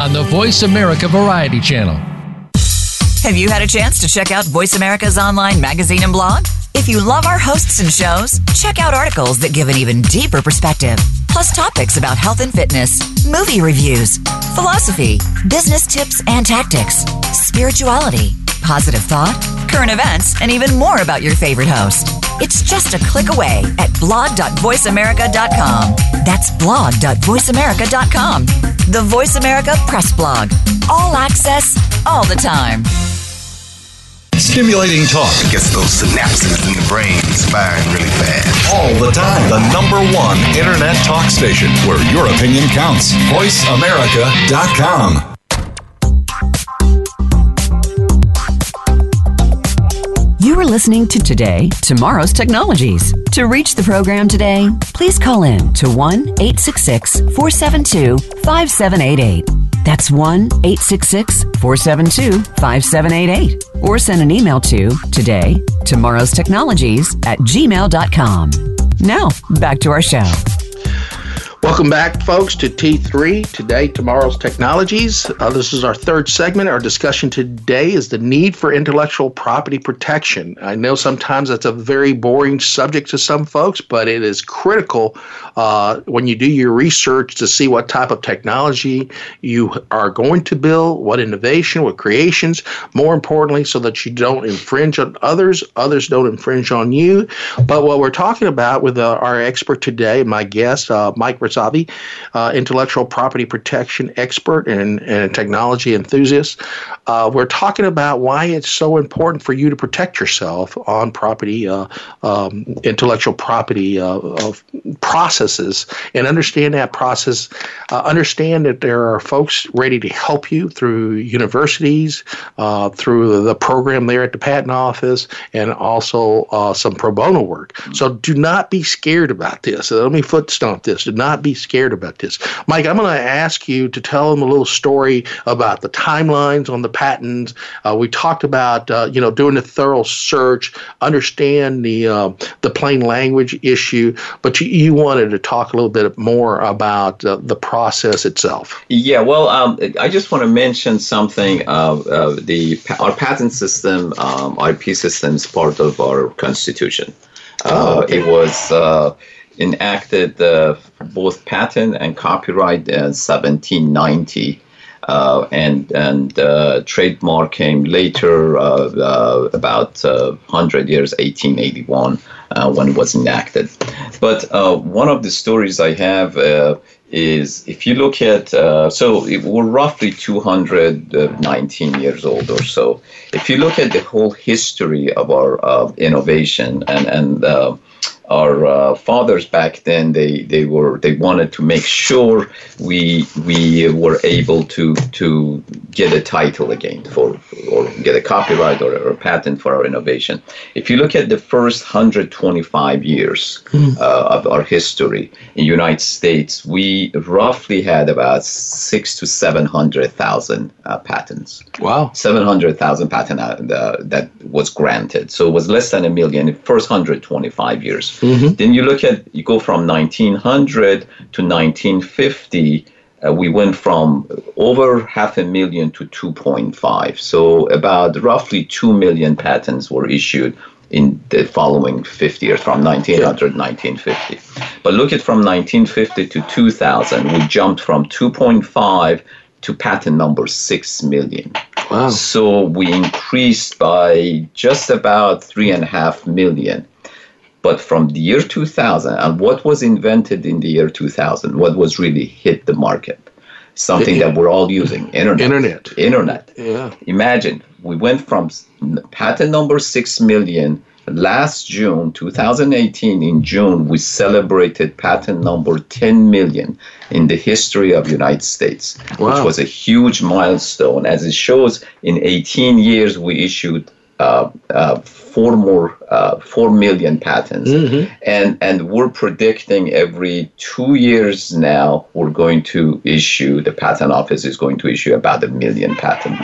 Speaker 1: on the Voice America Variety Channel. Have you had a chance to check out Voice America's online magazine and blog? If you love our hosts and shows, check out articles that give an even deeper perspective, plus topics about health and fitness, movie reviews, philosophy, business tips and tactics, spirituality, positive thought, current events, and even more about your favorite host. It's just a click away at blog.voiceamerica.com. That's blog.voiceamerica.com. The Voice America Press Blog. All access, all the time.
Speaker 4: Stimulating talk it gets those synapses in the brain firing really fast. All the time. The number one internet talk station where your opinion counts. VoiceAmerica.com.
Speaker 1: You are listening to Today, Tomorrow's Technologies. To reach the program today, please call in to 1 866 472 5788. That's 1 866 472 5788. Or send an email to Today, Tomorrow's Technologies at gmail.com. Now, back to our show.
Speaker 2: Welcome back, folks, to T3 Today, Tomorrow's Technologies. Uh, this is our third segment. Our discussion today is the need for intellectual property protection. I know sometimes that's a very boring subject to some folks, but it is critical uh, when you do your research to see what type of technology you are going to build, what innovation, what creations, more importantly, so that you don't infringe on others, others don't infringe on you. But what we're talking about with uh, our expert today, my guest, uh, Mike Ritz- Sabi, uh, intellectual property protection expert and, and technology enthusiast. Uh, we're talking about why it's so important for you to protect yourself on property, uh, um, intellectual property uh, processes, and understand that process. Uh, understand that there are folks ready to help you through universities, uh, through the program there at the Patent Office, and also some pro bono work. So do not be scared about this. Let me foot stomp this. Do not be scared about this. Mike, I'm going to ask you to tell them a little story about the timelines on the patents. Uh, we talked about uh, you know doing a thorough search, understand the uh, the plain language issue, but you, you, wanted to talk a little bit more about uh, the process itself.
Speaker 3: Yeah, well, um, I just want to mention something. Of, of the our patent system, um, IP system, is part of our constitution. Uh, oh, okay. It was uh, enacted both patent and copyright in 1790. Uh, and and uh, trademark came later, uh, uh about 100 uh, years, 1881, uh, when it was enacted. But one of the stories I have is if you look at, so we're roughly 219 years old or so. If you look at the whole history of our innovation and and our uh, fathers back then they, they were they wanted to make sure we we were able to to get a title again for or get a copyright or, or a patent for our innovation. If you look at the first 125 years hmm. uh, of our history in United States, we roughly had about six to seven hundred thousand uh, patents. Wow, seven hundred thousand patent uh, that was granted. So it was less than a million in the first 125 years. Mm-hmm. Then you look at, you go from 1900 to 1950. Uh, we went from over half a million to 2.5. So about roughly 2 million patents were issued in the following 50 years from 1900 to 1950 but look at from 1950 to 2000 we jumped from 2.5 to patent number 6 million
Speaker 2: wow.
Speaker 3: so we increased by just about 3.5 million but from the year 2000, and what was invented in the year 2000, what was really hit the market? Something that we're all using internet.
Speaker 2: Internet.
Speaker 3: Internet.
Speaker 2: Yeah.
Speaker 3: Imagine we went from patent number 6 million last June 2018 in June we celebrated patent number 10 million in the history of United States wow. which was a huge milestone as it shows in 18 years we issued uh, uh, four more uh, four million patents, mm-hmm. and and we're predicting every two years now we're going to issue the patent office is going to issue about a million patents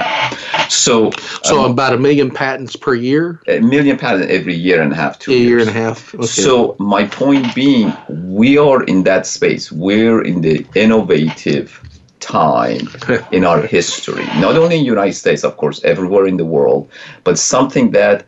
Speaker 3: So
Speaker 2: so um, about a million patents per year.
Speaker 3: A million patents every year and a half, two
Speaker 2: a years.
Speaker 3: year
Speaker 2: and a half. Okay.
Speaker 3: So my point being, we are in that space. We're in the innovative time in our history, not only in the United States, of course, everywhere in the world, but something that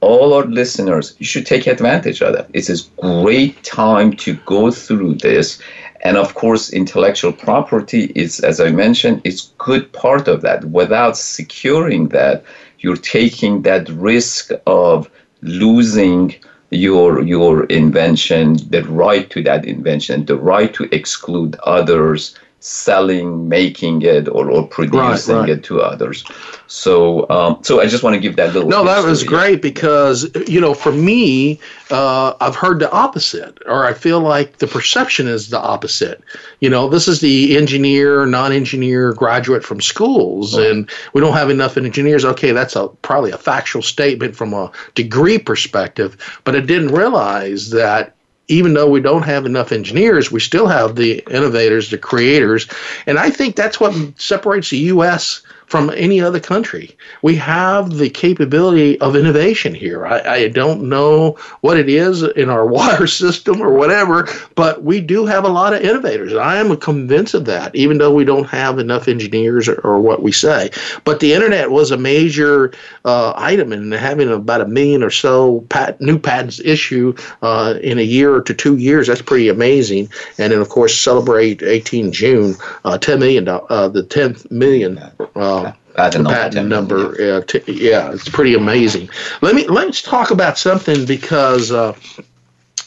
Speaker 3: all our listeners should take advantage of that. It's a great time to go through this. And of course, intellectual property is, as I mentioned, it's good part of that. Without securing that, you're taking that risk of losing your your invention, the right to that invention, the right to exclude others selling, making it, or, or producing right, right. it to others. So, um, so I just want to give that little.
Speaker 2: No, that was great because you know, for me, uh, I've heard the opposite, or I feel like the perception is the opposite. You know, this is the engineer, non-engineer graduate from schools, right. and we don't have enough engineers. Okay, that's a probably a factual statement from a degree perspective, but I didn't realize that even though we don't have enough engineers, we still have the innovators, the creators. And I think that's what separates the U.S from any other country. We have the capability of innovation here. I, I, don't know what it is in our water system or whatever, but we do have a lot of innovators. I am convinced of that, even though we don't have enough engineers or, or what we say. But the internet was a major uh, item in having about a million or so pat- new patents issue uh, in a year to two years. That's pretty amazing. And then, of course, celebrate 18 June, uh, 10 million, uh, the 10th million. Uh, the patent number. Yeah. yeah, it's pretty amazing. Let me let's talk about something because uh,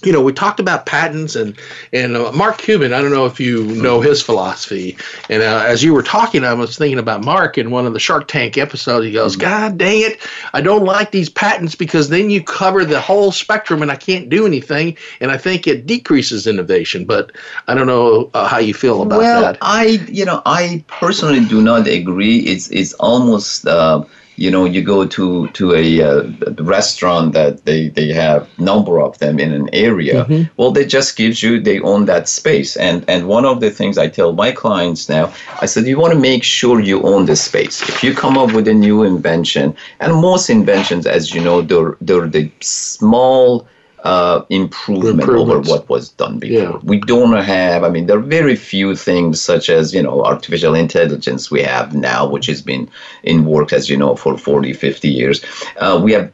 Speaker 2: you know, we talked about patents and and uh, Mark Cuban. I don't know if you know his philosophy. And uh, as you were talking, I was thinking about Mark in one of the Shark Tank episodes. He goes, mm-hmm. "God dang it, I don't like these patents because then you cover the whole spectrum and I can't do anything, and I think it decreases innovation." But I don't know uh, how you feel about well, that. Well,
Speaker 3: I you know I personally do not agree. It's it's almost uh, you know you go to to a uh, restaurant that they they have number of them in an area mm-hmm. well they just gives you they own that space and and one of the things i tell my clients now i said you want to make sure you own the space if you come up with a new invention and most inventions as you know they're they're the small uh, improvement over what was done before. Yeah. We don't have, I mean, there are very few things such as, you know, artificial intelligence we have now, which has been in work, as you know, for 40, 50 years. Uh, we have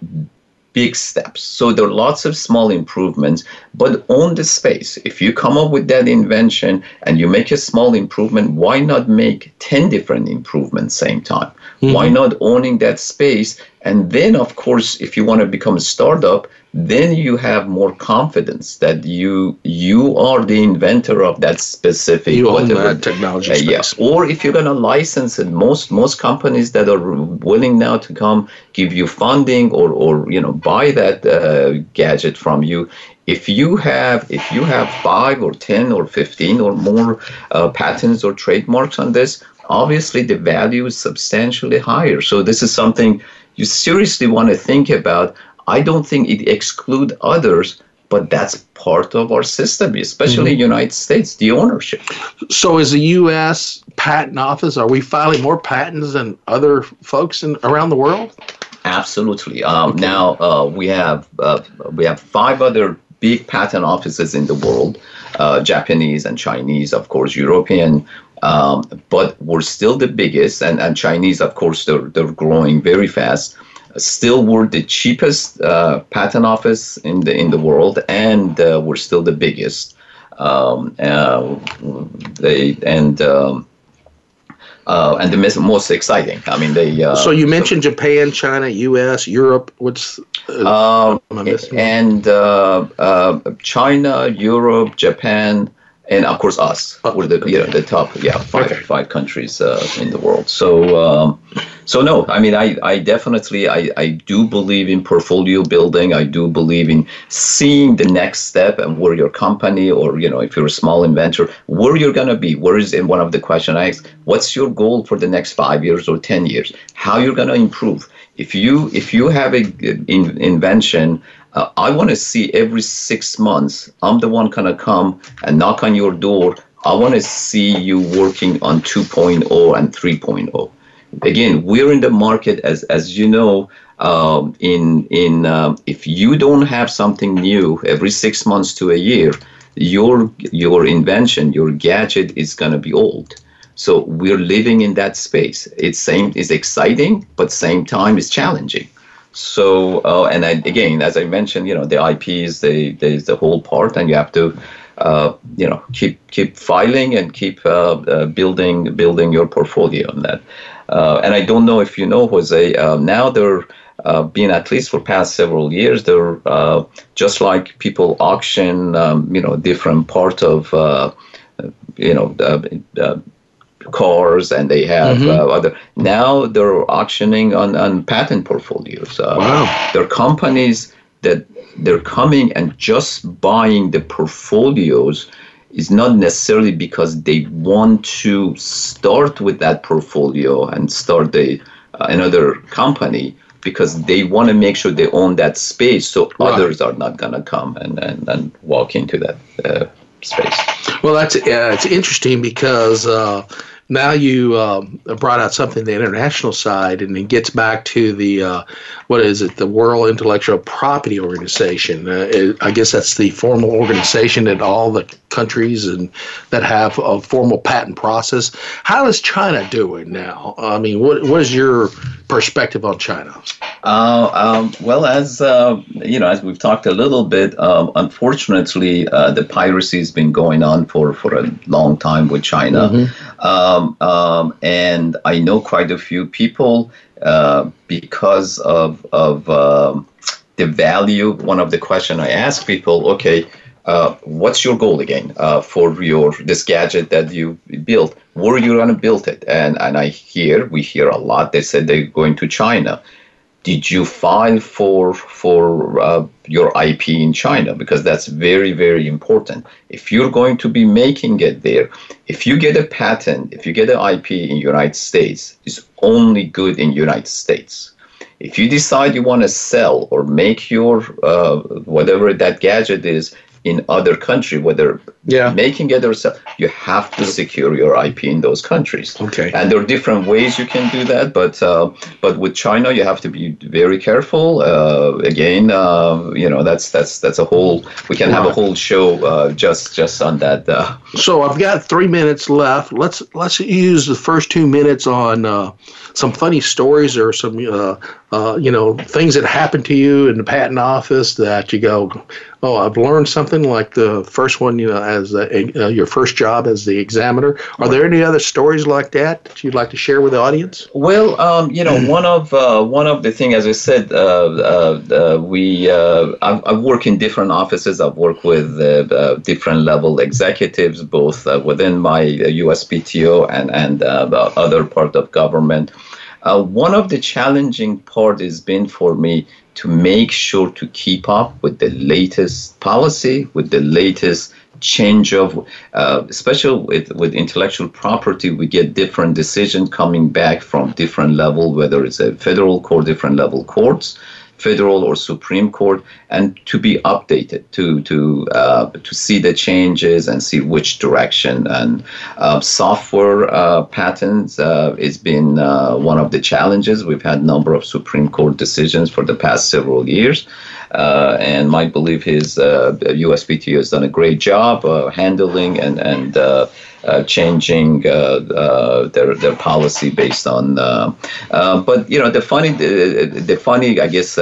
Speaker 3: big steps. So there are lots of small improvements, but on the space, if you come up with that invention and you make a small improvement, why not make 10 different improvements same time? Mm-hmm. Why not owning that space? And then, of course, if you want to become a startup, then you have more confidence that you you are the inventor of that specific
Speaker 2: you whatever. own that technology. Uh,
Speaker 3: yes, yeah. or if you're going to license it, most most companies that are willing now to come give you funding or or you know buy that uh, gadget from you. If you have if you have five or ten or fifteen or more uh, patents or trademarks on this, obviously the value is substantially higher. So this is something you seriously want to think about I don't think it excludes others, but that's part of our system, especially mm-hmm. United States, the ownership.
Speaker 2: So, is the U.S. Patent Office are we filing more patents than other folks in, around the world?
Speaker 3: Absolutely. Um, okay. Now uh, we have uh, we have five other big patent offices in the world, uh, Japanese and Chinese, of course, European. Um, but we're still the biggest, and, and Chinese, of course, they're, they're growing very fast still were the cheapest uh, patent office in the in the world, and uh, were still the biggest. Um, uh, they and um, uh, and the most exciting. I mean, they. Uh,
Speaker 2: so you mentioned so, Japan, China, U.S., Europe. What's
Speaker 3: uh, um, and China, Europe, Japan and of course us. Oh, We're the you know the top yeah five okay. five countries uh, in the world. So um, so no, I mean I I definitely I I do believe in portfolio building. I do believe in seeing the next step and where your company or you know if you're a small inventor where you're gonna be. Where is in one of the question I ask? what's your goal for the next five years or ten years? How you're gonna improve? If you if you have a uh, in, invention uh, I want to see every six months, I'm the one gonna come and knock on your door. I want to see you working on 2.0 and 3.0. Again, we're in the market as as you know. Um, in in um, if you don't have something new every six months to a year, your your invention, your gadget is gonna be old. So we're living in that space. It's same is exciting, but same time is challenging. So, uh, and I, again, as I mentioned, you know, the IPs, they, is the whole part, and you have to, uh, you know, keep keep filing and keep uh, uh building building your portfolio on that. Uh, and I don't know if you know, Jose. Uh, now they're being at least for past several years, they're just like people auction, um, you know, different part of, you know cars and they have mm-hmm. uh, other. Now they're auctioning on, on patent portfolios. Uh, wow. They're companies that they're coming and just buying the portfolios is not necessarily because they want to start with that portfolio and start the uh, another company because they want to make sure they own that space so others are not going to come and, and, and walk into that uh, space.
Speaker 2: Well, that's uh, it's interesting because uh, now you um, uh, brought out something the international side, and it gets back to the uh, what is it? The World Intellectual Property Organization. Uh, it, I guess that's the formal organization that all the countries and that have a formal patent process. How is China doing now? I mean, what what is your perspective on China?
Speaker 3: Uh, um, well, as uh, you know, as we've talked a little bit, um, unfortunately, uh, the piracy has been going on for for a long time with China. Mm-hmm um, um, and I know quite a few people uh, because of, of um, the value. One of the question I ask people, okay, uh, what's your goal again uh, for your this gadget that you built? Where you gonna build it? And and I hear we hear a lot. They said they're going to China, did you file for for uh, your IP in China? Because that's very very important. If you're going to be making it there, if you get a patent, if you get an IP in United States, it's only good in United States. If you decide you want to sell or make your uh, whatever that gadget is in other country, whether
Speaker 2: yeah.
Speaker 3: making it yourself. You have to secure your IP in those countries.
Speaker 2: Okay.
Speaker 3: And there are different ways you can do that, but uh, but with China, you have to be very careful. Uh, again, uh, you know that's that's that's a whole. We can have a whole show uh, just just on that. Uh.
Speaker 2: So I've got three minutes left. Let's let's use the first two minutes on uh, some funny stories or some you know things that happened to you in the patent office that you go, oh, I've learned something like the first one you know as a, your first job as the examiner. Are there any other stories like that that you'd like to share with the audience?
Speaker 3: Well, um, you know, one of uh, one of the things, as I said, uh, uh, uh, we I've, i worked in different offices. I've worked with different level executives, both within my USPTO and and other part of government. Uh, one of the challenging part has been for me to make sure to keep up with the latest policy, with the latest change of, uh, especially with, with intellectual property, we get different decision coming back from different level, whether it's a federal court, different level courts, federal or Supreme Court, and to be updated to to uh, to see the changes and see which direction. And uh, software uh, patents uh, has been uh, one of the challenges. We've had a number of Supreme Court decisions for the past several years. Uh, and Mike believe his uh, USPTO has done a great job uh, handling and and uh, uh, changing their their policy based on. but you know the funny the, the funny I guess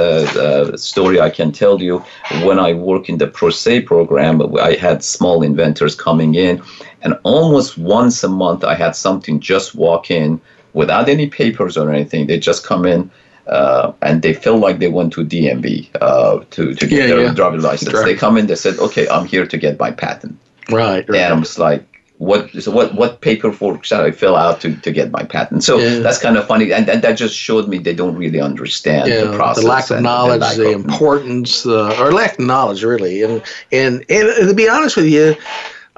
Speaker 3: story I can tell you when I work in the Pro Se program I had small inventors coming in and almost once a month I had something just walk in without any papers or anything they just come in uh, and they feel like they went to DMV uh, to to get yeah, their yeah. driver's license. They come in, they said, "Okay, I'm here to get my patent."
Speaker 2: Right.
Speaker 3: right. And
Speaker 2: I'm
Speaker 3: just like, what so what what paper fork shall I fill out to, to get my patent? So yeah. that's kind of funny, and, and that just showed me they don't really understand yeah, the process,
Speaker 2: the lack of and, knowledge, and lack the of importance, uh, or lack of knowledge, really. And, and and to be honest with you,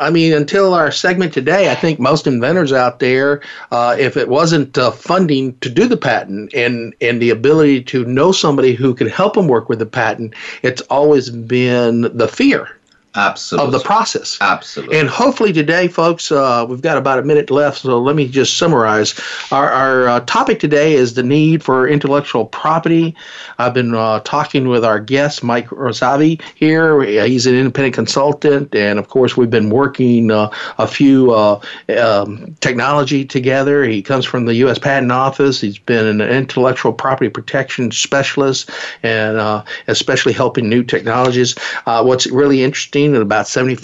Speaker 2: I mean, until our segment today, I think most inventors out there, uh, if it wasn't uh, funding to do the patent and and the ability to know somebody who can help them work with the patent, it's always been the fear
Speaker 3: Absolutely.
Speaker 2: Of the process.
Speaker 3: Absolutely.
Speaker 2: And hopefully today, folks, uh, we've got about a minute left, so let me just summarize. Our, our uh, topic today is the need for intellectual property. I've been uh, talking with our guest, Mike Razavi, here. He's an independent consultant, and of course, we've been working uh, a few uh, um, technology together. He comes from the U.S. Patent Office. He's been an intellectual property protection specialist, and uh, especially helping new technologies. what's really interesting seen that about 70,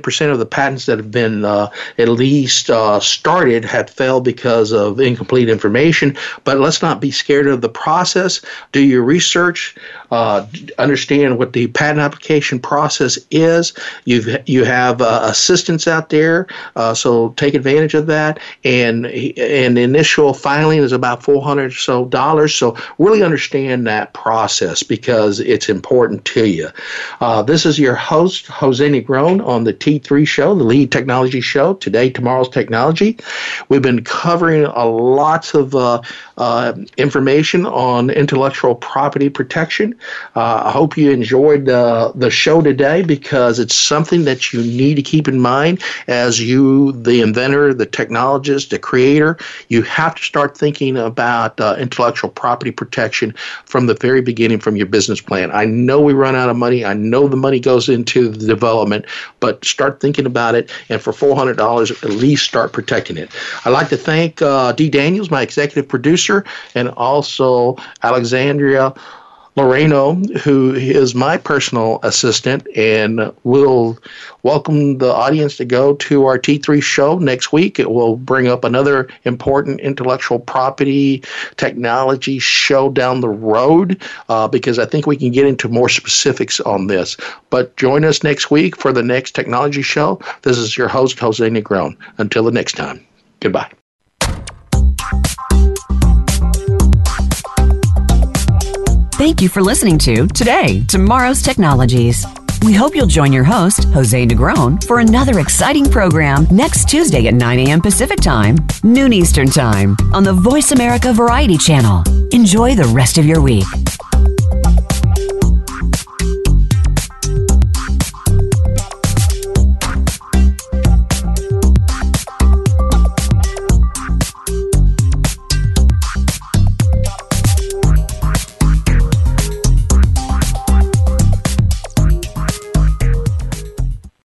Speaker 2: percent of the patents that have been uh, at least uh, started had failed because of incomplete information. But let's not be scared of the process. Do your research, uh, understand what the patent application process is. You've you have uh, assistance out there, uh, so take advantage of that. And and initial filing is about four hundred or so dollars. So really understand that process because it's important to you. Uh, this is your host Jose Negron on the T3 Show, the lead technology show today, tomorrow's technology. We've been covering a lots of uh, information on intellectual property protection uh, I hope you enjoyed uh, the show today because it's something that you need to keep in mind as you, the inventor, the technologist, the creator. You have to start thinking about uh, intellectual property protection from the very beginning from your business plan. I know we run out of money. I know the money goes into the development, but start thinking about it. And for $400, at least start protecting it. I'd like to thank uh, D. Daniels, my executive producer, and also Alexandria Loreno, who is my personal assistant, and we'll welcome the audience to go to our T3 show next week. It will bring up another important intellectual property technology show down the road uh, because I think we can get into more specifics on this. But join us next week for the next technology show. This is your host, Jose Negron. Until the next time, goodbye.
Speaker 5: Thank you for listening to Today, Tomorrow's Technologies. We hope you'll join your host, Jose Negron, for another exciting program next Tuesday at 9 a.m. Pacific Time, noon Eastern Time, on the Voice America Variety Channel. Enjoy the rest of your week.